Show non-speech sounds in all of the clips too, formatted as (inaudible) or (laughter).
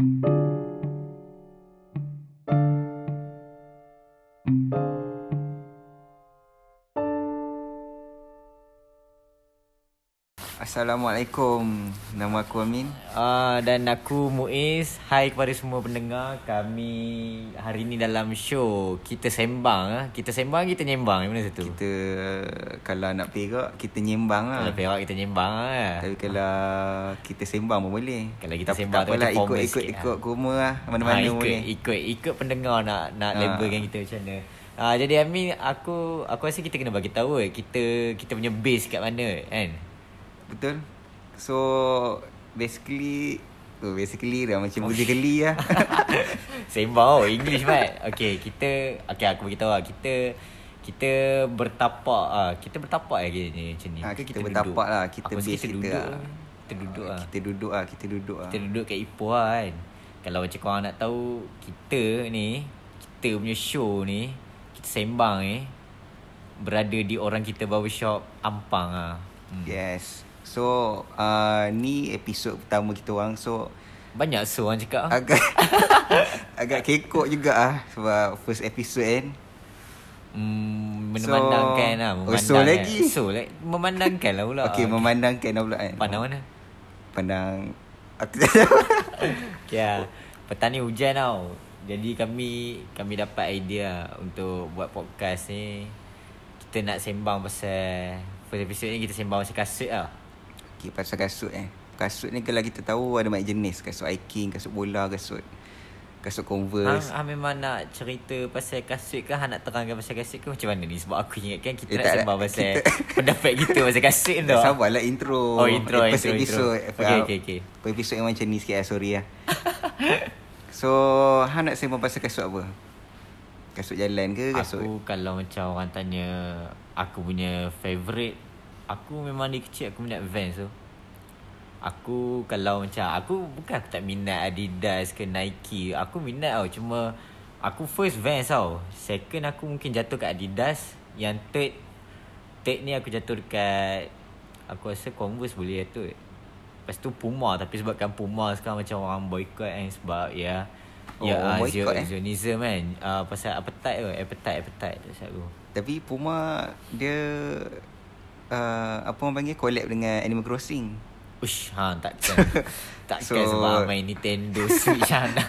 Thank you. Assalamualaikum. Nama aku Amin. Uh, dan aku Muiz. Hai kepada semua pendengar. Kami hari ni dalam show kita sembang ah. Kita sembang kita nyembang. Mana satu? Kita kalau nak perak kita nyembang lah. Kalau perak kita nyembang ah. Tapi kalau kita sembang pun boleh. Kalau kita tak, sembang tak apalah ikut ikut sikit, ikut ah. kurma lah. Ah, Mana-mana ikut, boleh. ikut ikut pendengar nak nak Ah. labelkan kita macam mana. Ah jadi Amin aku aku rasa kita kena bagi tahu eh kita kita punya base kat mana kan. Betul. So basically Oh, basically dah macam Budi Geli lah (laughs) Sembang oh English mat. Okay kita okay aku beritahu lah kita kita bertapak ah kita bertapak lagi ni macam ni. Ah, Ke kita duduk? bertapak lah, kita base kita kita duduk. lah. Kita duduk lah. Kita duduk lah Kita duduk lah Kita duduk kat Ipoh lah kan Kalau macam korang nak tahu Kita ni Kita punya show ni Kita sembang ni Berada di orang kita barbershop Ampang lah hmm. Yes So uh, Ni episod pertama kita orang So Banyak so orang cakap ah. Agak (laughs) Agak kekok juga ah Sebab first episode kan. Hmm, Memandangkan lah oh, so lagi? So like, Memandangkan lah pula. (laughs) Okay memandangkan lah pula kan. Pandang mana? Pandang Aku. Tak (laughs) tahu Okay lah Petang ni hujan tau. Jadi kami Kami dapat idea Untuk buat podcast ni. Kita nak sembang pasal First episode ni kita sembang pasal kasut lah Okay pasal kasut eh Kasut ni kalau kita tahu Ada banyak jenis Kasut hiking Kasut bola Kasut Kasut converse Hang, hang memang nak cerita pasal kasut ke Hang nak terangkan pasal kasut ke Macam mana ni Sebab aku ingatkan kita Eh, nak sembang tak. pasal Kita- (laughs) Pendapat kita pasal kasut (laughs) tu sabarlah intro Oh, intro, First intro, intro. episode Okay, okay, okay. Per episode yang macam ni sikit lah Sorry lah (laughs) So Han nak sembang pasal kasut apa? Kasut jalan ke kasut Aku kalau macam orang tanya Aku punya favourite Aku memang dari kecil aku minat Vans tu. Aku kalau macam Aku bukan aku tak minat Adidas ke Nike Aku minat tau. Cuma Aku first Vans tau. Second aku mungkin jatuh kat Adidas. Yang third Third ni aku jatuh dekat Aku rasa Converse boleh jatuh Lepas tu Puma Tapi sebabkan Puma sekarang macam orang boycott kan Sebab ya Oh, Ya ah, boycott, Zio- eh? Zionism kan. Uh, Pasal appetite tu Appetite Appetite tu aku. Tapi Puma Dia uh, Apa orang panggil Collab dengan Animal Crossing Ush, ha, takkan. (laughs) takkan So- so, sebab main Nintendo Switch anak.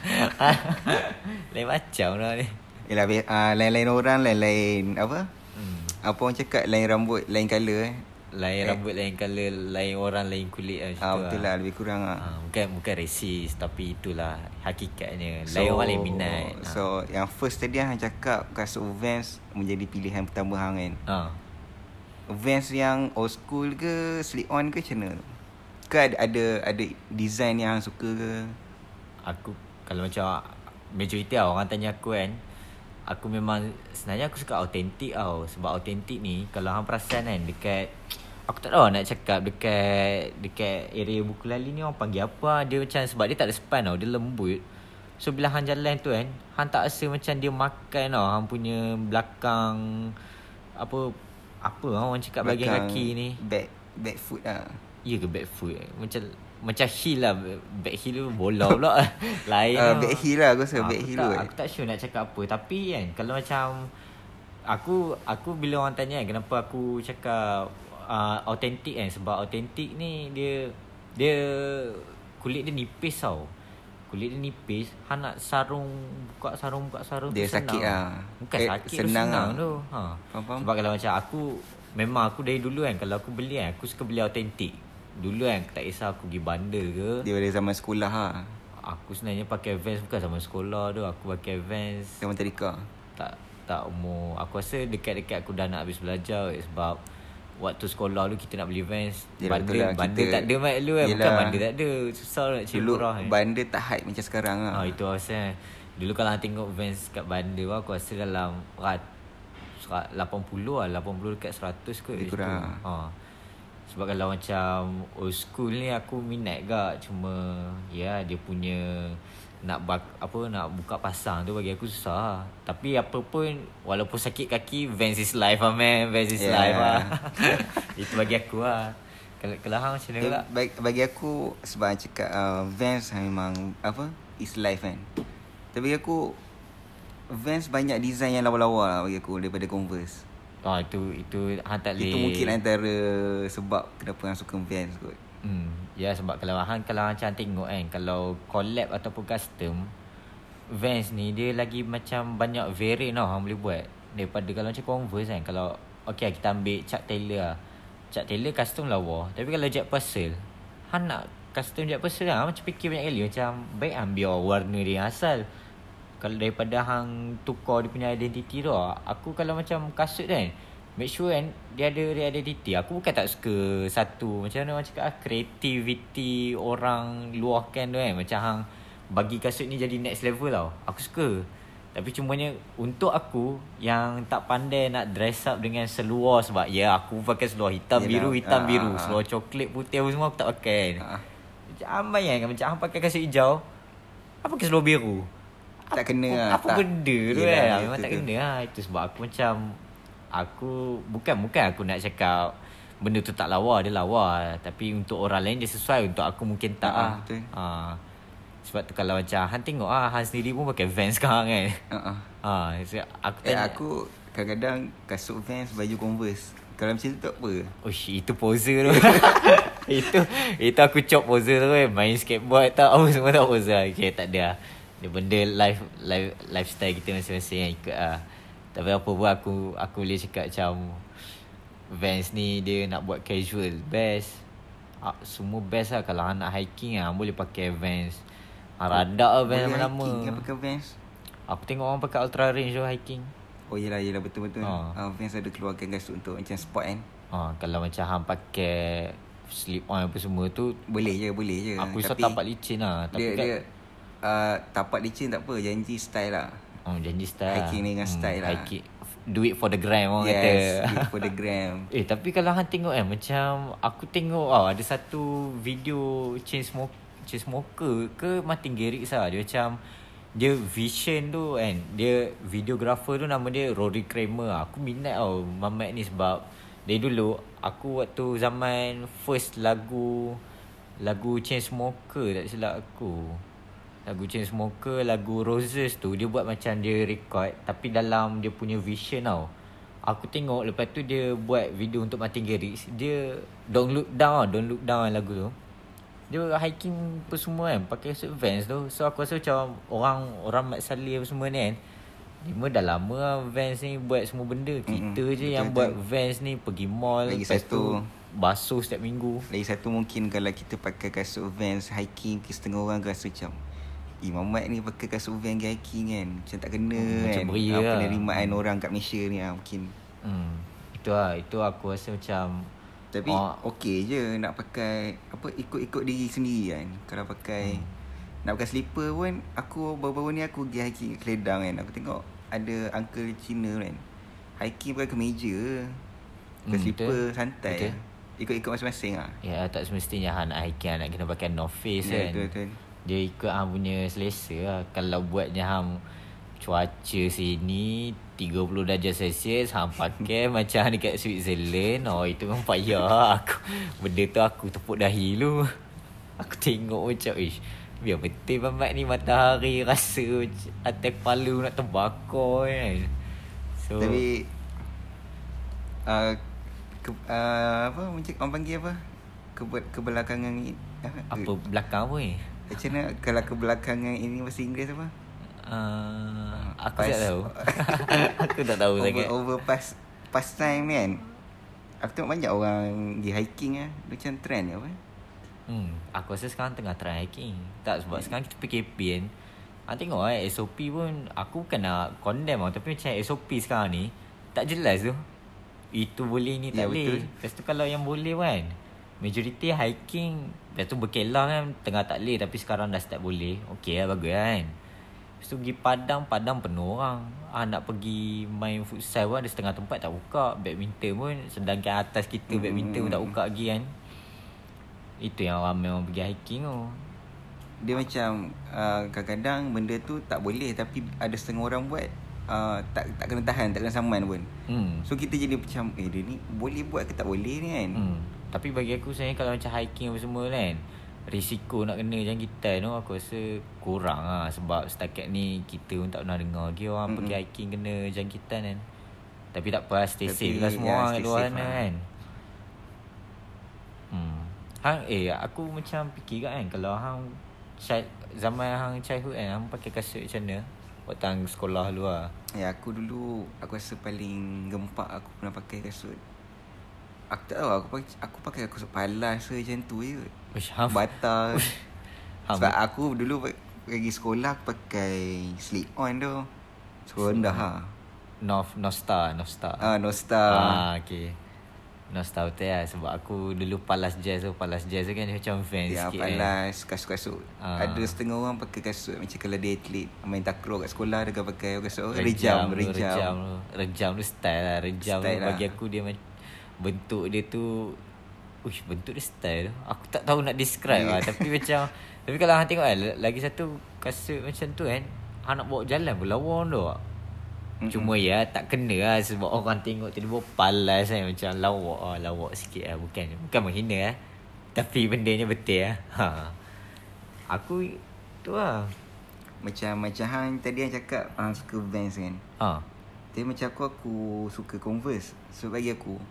(laughs) Lain macam lah ni. Yelah be- uh, Lain-lain orang Lain-lain Apa Hmm. Apa orang cakap Lain rambut Lain colour eh Lain Eh. rambut, lain colour, lain orang, lain kulit lah. macam Ah tu betul lah lebih kurang Ha, ah. bukan bukan racist tapi itulah hakikatnya. Lain orang lain minat. Ha. So yang first tadi hang cakap kasut Vans menjadi pilihan pertama hang kan. ha. Vans yang old school ke slip on ke macam mana? Ke ada ada, ada design yang suka ke? Aku kalau macam majoriti lah orang tanya aku kan Aku memang sebenarnya aku suka autentik tau Sebab autentik ni kalau hang perasan kan dekat Aku tak tahu nak cakap dekat dekat area buku lali ni orang panggil apa Dia macam sebab dia tak ada span tau Dia lembut So bila hang jalan tu kan Hang tak rasa macam dia makan tau Hang punya belakang Apa Apa orang cakap bahagian Belakang kaki ni? Back back foot lah. Ya ke back foot? Macam Macam heel lah. Back heel tu bola pula. (laughs) Lain Uh, tau. back heel lah aku rasa Ah, back aku heel tak. Aku tak sure nak cakap apa. Tapi kan Kalau macam Aku Aku bila orang tanya kan Kenapa aku cakap uh, Authentic kan? Sebab authentic ni Dia Dia Kulit dia nipis tau Kulit dia nipis Han nak sarung Buka sarung Buka sarung Dia tu sakit lah. Bukan Eh, sakit senang senang lah. tu ha. Faham, faham. Sebab kalau macam aku Memang aku dari dulu kan Kalau aku beli kan Aku suka beli authentic Dulu kan Tak kisah aku pergi bandar ke Dia pada zaman sekolah ha. Aku sebenarnya pakai Vans Bukan zaman sekolah tu Aku pakai Vans Zaman tadika. tak tak umur aku rasa dekat-dekat aku dah nak habis belajar sebab waktu sekolah dulu kita nak beli Vans bandar lah, bandar kita- tak ada mat dulu kan bukan Yelah. bandar tak ada susah nak cari Dulu murah kan. bandar tak hype macam sekarang lah. ha, itu rasa dulu kalau tengok Vans kat bandar aku rasa dalam rat, serat 80 lah 80 dekat 100 kot Lebih macam kurang. tu. ha. sebab kalau macam old school ni aku minat gak cuma ya dia punya nak bak, apa nak buka pasang tu bagi aku susah. Tapi apa pun walaupun sakit kaki Vans is life ah man. Vans is Yeah. life ah. (laughs) Itu bagi aku lah. Kalau kalau hang macam mana pula? bagi, bagi aku sebab hang cakap uh, Vans memang apa is life kan. Tapi bagi aku Vans banyak design yang lawa-lawa lah bagi aku daripada Converse. Oh itu itu hang tak Itu mungkin antara sebab kenapa orang suka Vans kot. Hmm, ya sebab kalau hang kalau macam tengok kan kalau collab ataupun custom Vans ni dia lagi macam banyak variant tau hang boleh buat. Daripada kalau macam Converse kan kalau okey kita ambil Chuck Taylor lah. Chuck Taylor custom lawa tapi kalau Jack Purcell hang nak custom Jack Purcell lah macam fikir banyak kali macam baik ambil warna dia yang asal. Kalau daripada hang tukar dia punya identiti tu aku kalau macam kasut kan make sure kan dia ada identity aku bukan tak suka satu macam mana orang cakap ah, creativity orang luahkan tu kan. Macam hang bagi kasut ni jadi next level tau. Aku suka. Tapi cumanya untuk aku yang tak pandai nak dress up dengan seluar sebab ya aku pakai seluar hitam Yelah, biru hitam ah, biru. ah. seluar coklat putih apa semua aku tak pakai Ha. macam amai kan Macam hang pakai kasut hijau Apa pakai seluar biru. Tak kena lah, Apa tak- benda tu kan? Memang tak kena lah. Itu sebab aku macam Aku Bukan bukan aku nak cakap Benda tu tak lawa Dia lawa Tapi untuk orang lain dia sesuai Untuk aku mungkin tak lah betul. ha. Sebab tu kalau macam Han tengok ah Han sendiri pun pakai Vans (laughs) sekarang kan Ha. ha. ha. so, Aku Eh tanya aku kadang-kadang kasut Vans baju Converse. Kalau macam tu tak apa. Oh itu poser tu (laughs) Itu Itu aku cop poser tu kan Main skateboard tak Apa semua tak poser Okay tak ada lah. Dia benda life, life Lifestyle kita masing-masing yang ikut lah Tapi apa pun aku Aku boleh cakap macam Vans ni dia nak buat casual Best Ah, Semua best lah Kalau nak hiking lah Boleh pakai Vans Hang radak lah Vans Boleh lama-lama hiking kan pakai Vans. Aku tengok orang pakai ultra range tu hiking Oh yelah yelah betul-betul. Ha. Ha. Vans ada keluarkan kasut untuk macam sport kan. ha, Kalau macam hang pakai Slip on apa semua tu Boleh je, boleh je. Aku risau tapak licin lah Tapi dia, kan dia uh, tapak licin tak apa, janji style lah. Oh janji style Hiking dengan style lah. hiking, Do it for the gram orang yes, kata. do it for the (laughs) gram. Eh tapi kalau hang tengok kan Macam Aku tengok tau Ada satu video Chain smoke Chain smoker ke Martin Garrix lah. Dia macam Dia vision tu kan. Dia videographer tu Nama dia Rory Kramer. Aku minat tau Mamat ni sebab Dari dulu Aku waktu zaman First lagu Lagu Chain Smoker Tak silap aku Lagu Chainsmoker Lagu Roses tu Dia buat macam dia record Tapi dalam dia punya vision tau. Aku tengok Lepas tu dia buat video untuk Martin Garrix. Dia Don't look down Don't look down lagu tu. Dia hiking apa semua kan Pakai suit Vans tu. So aku rasa macam Orang Orang Mat Saleh apa semua ni kan Lima dah lama lah Vans ni buat semua benda. Kita Mm-mm, je yang betul-betul. buat Vans ni Pergi mall Lagi lepas satu. tu Basuh setiap minggu. Lagi satu mungkin kalau kita pakai kasut Vans hiking ke setengah orang rasa macam Eh Mamat ni pakai kasut Vans pergi hiking kan Macam tak kena Hmm, macam kan beria Apa lah. penerimaan orang kat Malaysia ni lah mungkin hmm. Itu lah Itu aku rasa macam Tapi Oh. okey je nak pakai Apa ikut-ikut diri sendiri kan Kalau pakai Nak pakai slipper pun Aku baru-baru ni aku pergi hiking kat Keledang kan Aku tengok ada uncle Cina kan Hiking pakai kemeja Pakai Hmm, slipper betul. santai Betul. Ikut-ikut masing-masing lah Ya tak semestinya hang nak hiking nak kena pakai North Face Ya, kan. betul-betul. Dia ikut hang punya selesa lah. Kalau buatnya hang cuaca sini 30 darjah Celsius hang pakai (laughs) macam dekat Switzerland. Oh itu memang payah. Aku benda tu aku tepuk dahi lu. Aku tengok macam ish Biar betul mamat ni matahari rasa macam atas kepala nak terbakar kan. So Tapi uh, ke, uh, apa macam orang panggil apa? Ke, kebelakangan ni apa belakang apa ni? Macam mana kalau kebelakangan ini bahasa Inggeris apa? Uh, aku Pas- tak tahu. (laughs) aku tak tahu over, sangat. over past past time kan. Aku tengok banyak orang pergi hiking ah. Dia Macam trend apa? Hmm, aku rasa sekarang tengah try hiking. Tak sebab hmm. sekarang kita PKP kan. Ah tengok eh SOP pun aku bukan nak condemn tau tapi macam SOP sekarang ni tak jelas tu. Itu boleh ni tak Ya, boleh. betul. Lepas tu kalau yang boleh kan majority hiking Lepas tu berkelah kan tengah tak boleh tapi sekarang dah start boleh. Okey lah bagus kan. Lepas tu pergi Padang, Padang penuh orang. Ah nak pergi main futsal pun ada setengah tempat tak buka. Badminton pun sedangkan atas kita Hmm. badminton pun tak buka lagi kan. Itu yang ramai orang pergi hiking tu. Dia macam uh, kadang-kadang benda tu tak boleh tapi ada setengah orang buat uh, tak tak kena tahan, tak kena saman pun. Hmm. So kita jadi macam eh dia ni boleh buat ke tak boleh ni kan? Hmm. Tapi bagi aku sebenarnya kalau macam hiking apa semua kan risiko nak kena jangkitan tu aku rasa kurang lah sebab setakat ni kita pun tak pernah dengar lagi orang Mm-mm. pergi hiking kena jangkitan kan. Tapi tak apa stay Tapi, safe lah semua ya, orang kat luar sana lah. kan. Hmm. Hang eh aku macam fikir kat kan kalau hang child, zaman hang childhood kan hang pakai kasut macam mana? Waktu hang sekolah luar. Ya aku dulu Aku rasa paling gempak Aku pernah pakai kasut Aku tak tahu Aku pakai, aku pakai kasut palas ke Macam tu je. Uish, hang Batal. (laughs) Hang- Sebab aku dulu Pergi sekolah Aku pakai Slip on tu. So rendah ha. North North Star, North Star. Ah, no star Ah, okay. Nostal betul lah Sebab aku dulu palas jazz tu Palas jazz tu kan dia macam Vans Ya sikit kan. palas Kasut-kasut. Ah. Ada setengah orang pakai kasut Macam kalau dia atlet Main takraw kat sekolah Dia akan pakai kasut Rejam Rejam Rejam. Rejam. Tu Rejam tu style lah Rejam Style lah. bagi aku dia mac- Bentuk dia tu Uish bentuk dia style. Aku tak tahu nak describe lah. (laughs) Tapi macam Tapi kalau hang tengok kan Lagi satu kasut macam tu kan Hang nak bawa jalan pun lawa tu Mm-mm. Cuma ya tak kena lah Sebab orang tengok tiba-tiba palas kan Macam lawak lah Lawak sikit lah. Bukan bukan menghina lah. Tapi bendanya betul lah. Ha. Aku Tu lah. Macam Macam hang tadi yang cakap Hang suka Vans kan. Ha. Tapi macam aku Aku suka Converse. Sebab bagi aku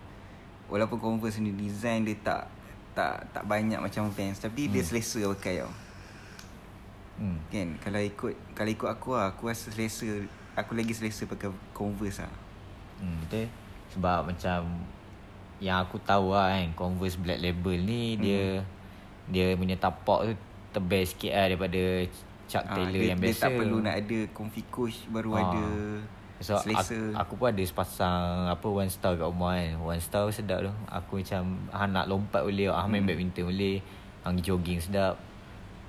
Walaupun Converse ni Design dia tak Tak tak banyak macam Vans Tapi hmm. dia selesa pakai tau hmm. Kan Kalau ikut Kalau ikut aku lah Aku rasa selesa Aku lagi selesa pakai Converse lah Hmm, betul. Sebab macam yang aku tahu lah kan Converse Black Label ni Hmm. dia dia punya tapak tu tebal sikit lah daripada Chuck Ah, Taylor dia, yang dia biasa. tak perlu nak ada Comfy Coach Baru Ah. ada So Selesa aku, aku pun ada sepasang apa one star kat rumah kan. One star sedap tu. Aku macam hang nak lompat boleh, hang main Hmm. badminton boleh, hang jogging sedap.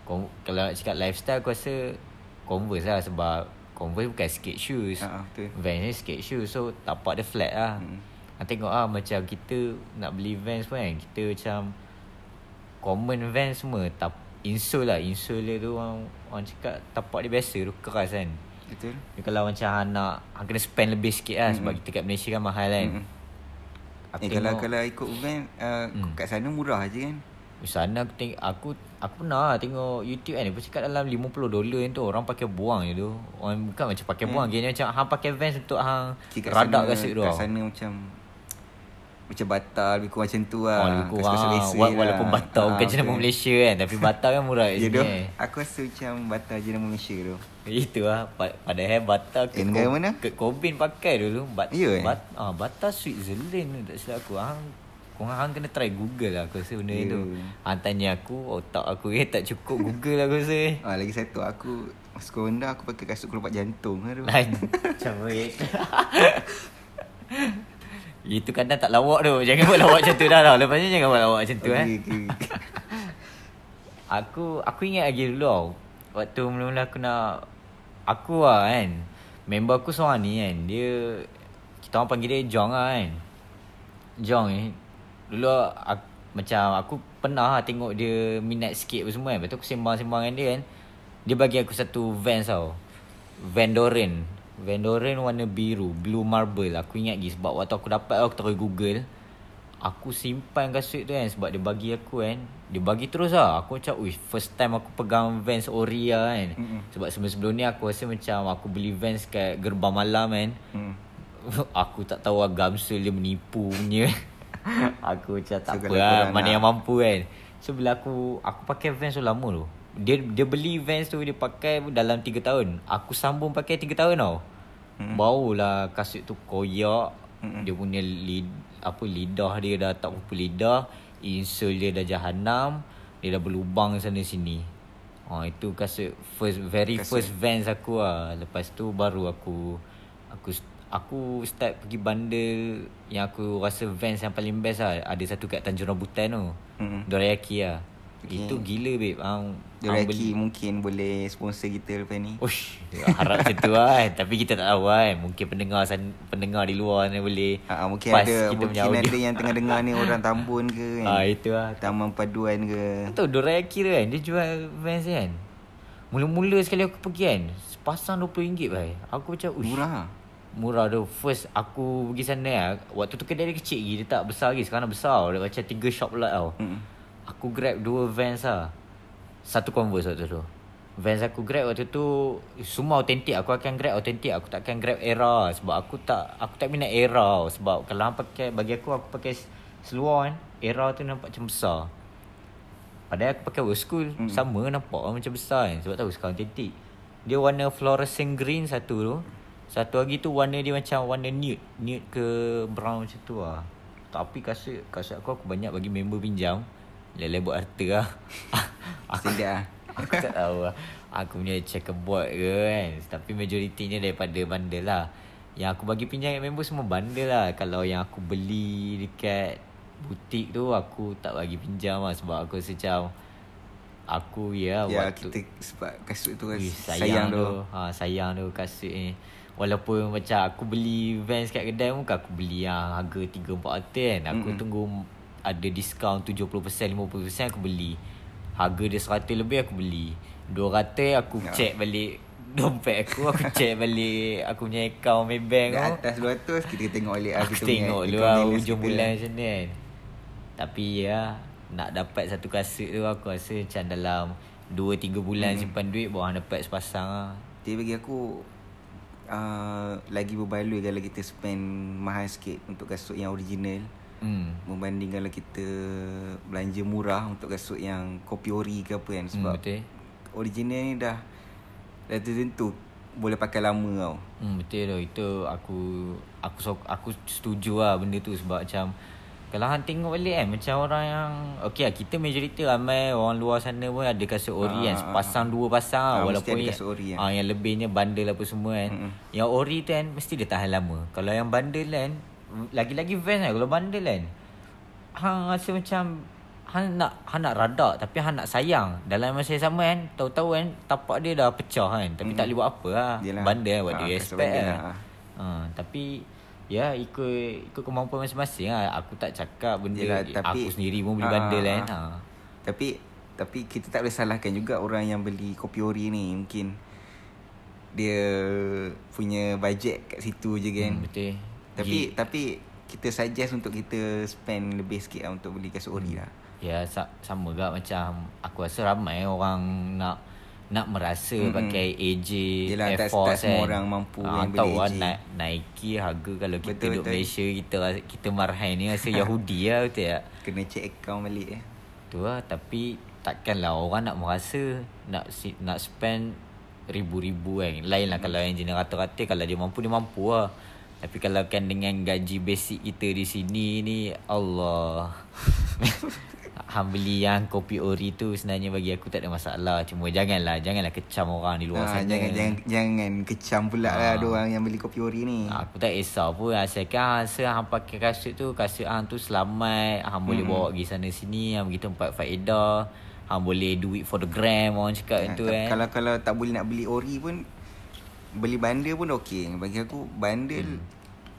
Kom, kalau nak cakap lifestyle aku rasa Converse lah sebab Converse bukan skate shoes. Betul. Vans ni skate shoes so tapak dia flat lah. Hmm. Hang tengok ah macam kita nak beli Vans pun kan, kita macam common Vans semua tap insole lah, insole dia tu orang orang cakap tapak dia biasa tu keras kan. Betul Tapi kalau macam hang nak Hang kena spend lebih sikit lah mm Sebab kita kat Malaysia kan mahal kan. Aku Eh tengok kalau kalau ikut van uh, Hmm. Kat sana murah je kan Di sana aku tengok Aku Aku pernah tengok YouTube kan Dia cakap dalam 50 dolar tu Orang pakai buang je tu Orang bukan macam pakai Hmm. buang Kira macam hang pakai Vans untuk hang Okay, Radak kasut tu Kat sana macam Macam batal Lebih kurang macam tu lah Oh, lebih kurang wa- lah. Walaupun batal Bukan Ah, jenama. Malaysia kan Tapi batal kan murah (laughs) kat Ya sini kan Aku rasa macam batal jenama Malaysia tu Itu lah Pa- Padahal batal Eh, negara mana? Kurt Cobain pakai dulu bat, Ya, eh? bat, ah, Batal Switzerland Tak silap aku Hang Korang hang kena try Google lah Aku rasa benda Ya. tu Hang tanya aku Otak aku eh tak cukup Google lah aku rasa eh. (laughs) ah, Lagi satu Aku Sekolah rendah aku pakai kasut kelopak jantung lah tu Macam (laughs) baik Itu kadang tak lawak tu (laughs) Jangan buat lawak macam tu dah tau Lepas ni jangan buat lawak macam tu eh okay, okay. (laughs) Aku aku ingat lagi dulu tau. Waktu mula-mula aku nak aku lah kan. Member aku seorang ni kan. Dia kita orang panggil dia Jong lah kan. Jong ni dulu aku, macam aku pernah lah tengok dia minat skate apa semua kan. Lepas tu aku sembang-sembang dengan dia kan. Dia bagi aku satu Vans tau. Van Doren. Van warna biru, blue marble. Aku ingat lagi sebab waktu aku dapat aku terus Google. Aku simpan kasut tu kan sebab dia bagi aku kan. Dia bagi terus lah. Aku macam, uish, first time aku pegang Vans Ori lah kan. Mm-mm. Sebab sebelum-sebelum ni aku rasa macam aku beli Vans kat gerbang malam kan. hmm. (laughs) aku tak tahu lah Gamsul dia menipu punya. (laughs) aku macam tak So, apa lah. Mana nak- yang mampu kan. So bila aku aku pakai Vans tu lama tu. Dia dia beli Vans tu dia pakai dalam 3 tahun. Aku sambung pakai 3 tahun tau. Hmm. Barulah kasut tu koyak. Mm-mm. Dia punya lid, apa lidah dia dah tak berapa lidah. Insole dia dah jahanam. Dia dah berlubang sana sini. Ha, itu kasut first very Kasut. first Vans aku lah. Lepas tu baru aku aku aku start pergi bundle yang aku rasa Vans yang paling best lah. Ada satu kat Tanjung Rambutan tu. Mm-mm. Dorayaki lah. Okay. Itu gila babe. Hang, Doraki mungkin boleh sponsor kita lepas ni Ush, harap macam tu lah kan. Tapi kita tak tahu kan. Mungkin pendengar san, pendengar di luar ni boleh Ah, mungkin ada kita mungkin ada yang tengah dengar ni orang Tambun ke kan. itu lah. Taman Paduan ke. Tahu Dorayaki tu kan Dia jual Vans kan Mula-mula sekali aku pergi kan Sepasang RM20 bai. Aku macam ush, Murah. Murah tu First aku pergi sana lah Waktu tu kedai dia kecil lagi Dia tak besar lagi Sekarang besar Dia macam tiga shop lot tau Hmm. Aku grab dua Vans lah. Satu Converse waktu tu. Vans aku grab waktu tu Semua autentik Aku akan grab autentik Aku tak akan grab era. Sebab aku tak Aku tak minat era. Sebab kalau hang pakai Bagi aku aku pakai seluar kan Era tu nampak macam besar. Padahal aku pakai old school Mm. Sama nampak macam besar kan. Sebab tahu sekarang autentik Dia warna fluorescent green satu tu. Satu lagi tu warna dia macam warna nude. Nude ke brown macam tu lah. Tapi kasut Kasut aku aku banyak bagi member pinjam Lelai buat harta lah Standard lah Aku tak tahu lah. Aku punya checkerboard ke kan? Tapi majoritinya daripada bundle lah. Yang aku bagi pinjam kat member semua bundle lah. Kalau yang aku beli dekat butik tu Aku tak bagi pinjam lah. Sebab aku rasa macam Aku ya, Ya waktu kita Sebab kasut tu kan Ui, Sayang, tu. ha, Sayang tu kasut ni. Walaupun macam aku beli Vans kat kedai pun Aku beli yang harga 3-4 kan. Aku Mm-mm. tunggu ada diskaun 70% 50% aku beli. Harga dia 100 lebih aku beli. 200 aku Ya. check balik Dompet aku Aku (laughs) check balik Aku punya account Maybank Di tu atas 200 Kita tengok balik Aku kita punya tengok dulu lah Hujung bulan macam ni kan. Tapi ya Nak dapat satu kasut tu Aku rasa macam dalam 2-3 bulan Hmm. simpan duit Baru hang dapat sepasang lah. Tapi bagi aku uh, Lagi berbaloi Kalau kita spend Mahal sikit Untuk kasut yang original Hmm Membanding kalau kita Belanja murah Untuk kasut yang Kopi ori ke apa kan Sebab hmm, Betul Original ni dah Dah tertentu Boleh pakai lama tau Hmm, betul tu. Itu aku aku aku setuju lah benda tu sebab macam kalau hang tengok balik kan macam orang yang okey lah kita majoriti ramai orang luar sana pun ada kasut ori kan Ah, sepasang dua pasang ah, lah. mesti walaupun ada yang, kasut ori kan. ah, yang lebihnya bandel apa semua kan. Mm-mm. Yang ori tu kan mesti dia tahan lama. Kalau yang bandel kan lagi-lagi Vans kan kalau bandel kan hang rasa macam hang nak hang nak radak tapi hang nak sayang dalam masa yang sama kan tahu-tahu kan tapak dia dah pecah kan tapi tak boleh buat apa lah Yelah. bandel kan buat Ah, dia kasut respect lah. lah. Ha, tapi ya ikut ikut kemampuan masing-masing lah. Aku tak cakap benda Yelah, tapi- aku sendiri pun beli Ah, bandel kan. ah. Ha. Tapi Tapi kita tak boleh salahkan juga Orang yang beli kopi ori ni Mungkin Dia Punya budget kat situ je kan Hmm, betul. Tapi Gi- Tapi Kita suggest untuk kita Spend lebih sikit lah Untuk beli kasut ori lah ya sa- sama juga macam aku rasa ramai orang nak nak merasa Mm-mm. pakai AJ Yelah, Air tak- Force tak semua kan. orang mampu Ah, yang tahu beli lah AJ. Na- Nike harga kalau kita Betul, duduk betul. Malaysia kita kita marhai ni rasa (laughs) Yahudi lah betul tak? Kena check account balik eh Tu lah Tapi Takkanlah orang nak merasa Nak nak spend Ribu-ribu kan Lain lah kalau yang jenis rata-rata Kalau dia mampu Dia mampu lah Tapi kalau kan dengan gaji basic kita di sini ni Allah. Hang beli yang kopi ori tu Sebenarnya bagi aku tak ada masalah. Cuma janganlah Janganlah kecam orang di luar ha, sana. jangan, jangan jangan kecam pula lah Ah. Ada orang yang beli kopi ori ni. Aku tak kisah pun. Asalkan rasa hang pakai kasut tu Kasut hang tu selamat. Hang boleh Mm-mm. bawa pergi sana sini Hang pergi tempat faedah. Hang boleh do it for the gram Orang cakap Ha, tu kan Kalau kalau tak boleh nak beli ori pun Beli bandel pun okey. Bagi aku bandel Hmm.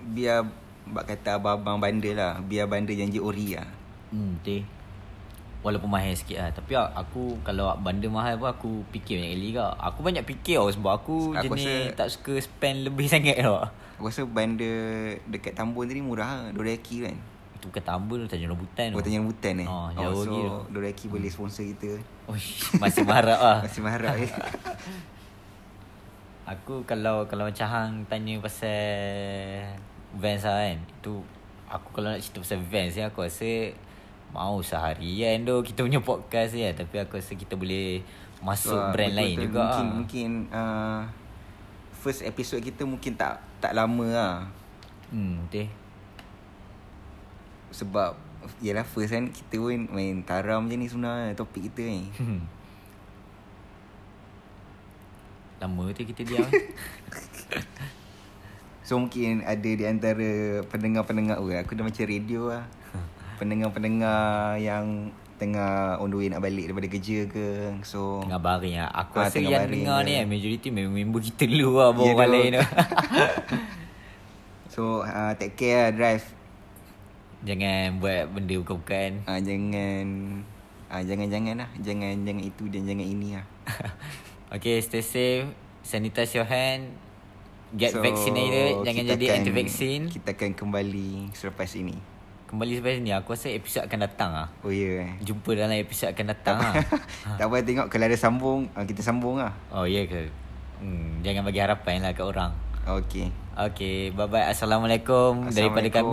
Biar Bak kata abang-abang bandel lah. Biar bandel janji ori lah. Hmm betul. Walaupun mahal sikit lah. Tapi aku Kalau benda mahal pun Aku fikir banyak kali juga. Aku banyak fikir tau Sebab aku, Aku jenis rasa- Tak suka spend lebih (laughs) sangat tau. Aku rasa bandel Dekat Tambun tadi murah lah. Doreki kan? Itu bukan tambun tu Tanjung Rambutan tu Oh Tanjung Rambutan eh? Oh, jauh so lagi tu. Doreki boleh sponsor kita. Uish, Masih marah lah. (laughs) Masih marah eh (laughs) Aku kalau kalau macam hang tanya pasal Vans lah kan Itu Aku kalau nak cerita pasal Vans ni Aku rasa Mau seharian tu Kita punya podcast ni lah Tapi aku rasa kita boleh Masuk Wah, brand lain juga. Mungkin lah. Mungkin uh, First episode kita mungkin tak Tak lama lah. Hmm betul. Sebab Yelah first kan Kita pun main taram je ni sebenarnya Topik kita ni Lama tu kita diam. (laughs) So mungkin ada di antara pendengar-pendengar oh, Aku dah macam radio lah. (laughs) Pendengar-pendengar yang tengah on the way nak balik daripada kerja ke So. Tengah baring lah. Aku Ah, rasa yang dengar ni kan Majority memang member kita dulu lah Bawa Ya, orang lain tu. (laughs) So uh, take care lah drive. Jangan buat benda bukan-bukan. Uh, Jangan uh, Jangan-jangan lah. Jangan jangan itu dan jangan ini lah Okay stay safe. Sanitize your hand. Get vaccinated. Jangan jadi akan- anti-vaksin Kita akan kembali selepas ini. Kembali sampai sini Aku rasa episod akan datang lah Oh ya yeah. Jumpa dalam episod akan datang lah (laughs) Tak apa tengok kalau ada sambung ah, Kita sambung lah Oh ya yeah ke? Hmm, Jangan bagi harapan lah kat orang. Okay Okay bye bye Assalamualaikum. Daripada kami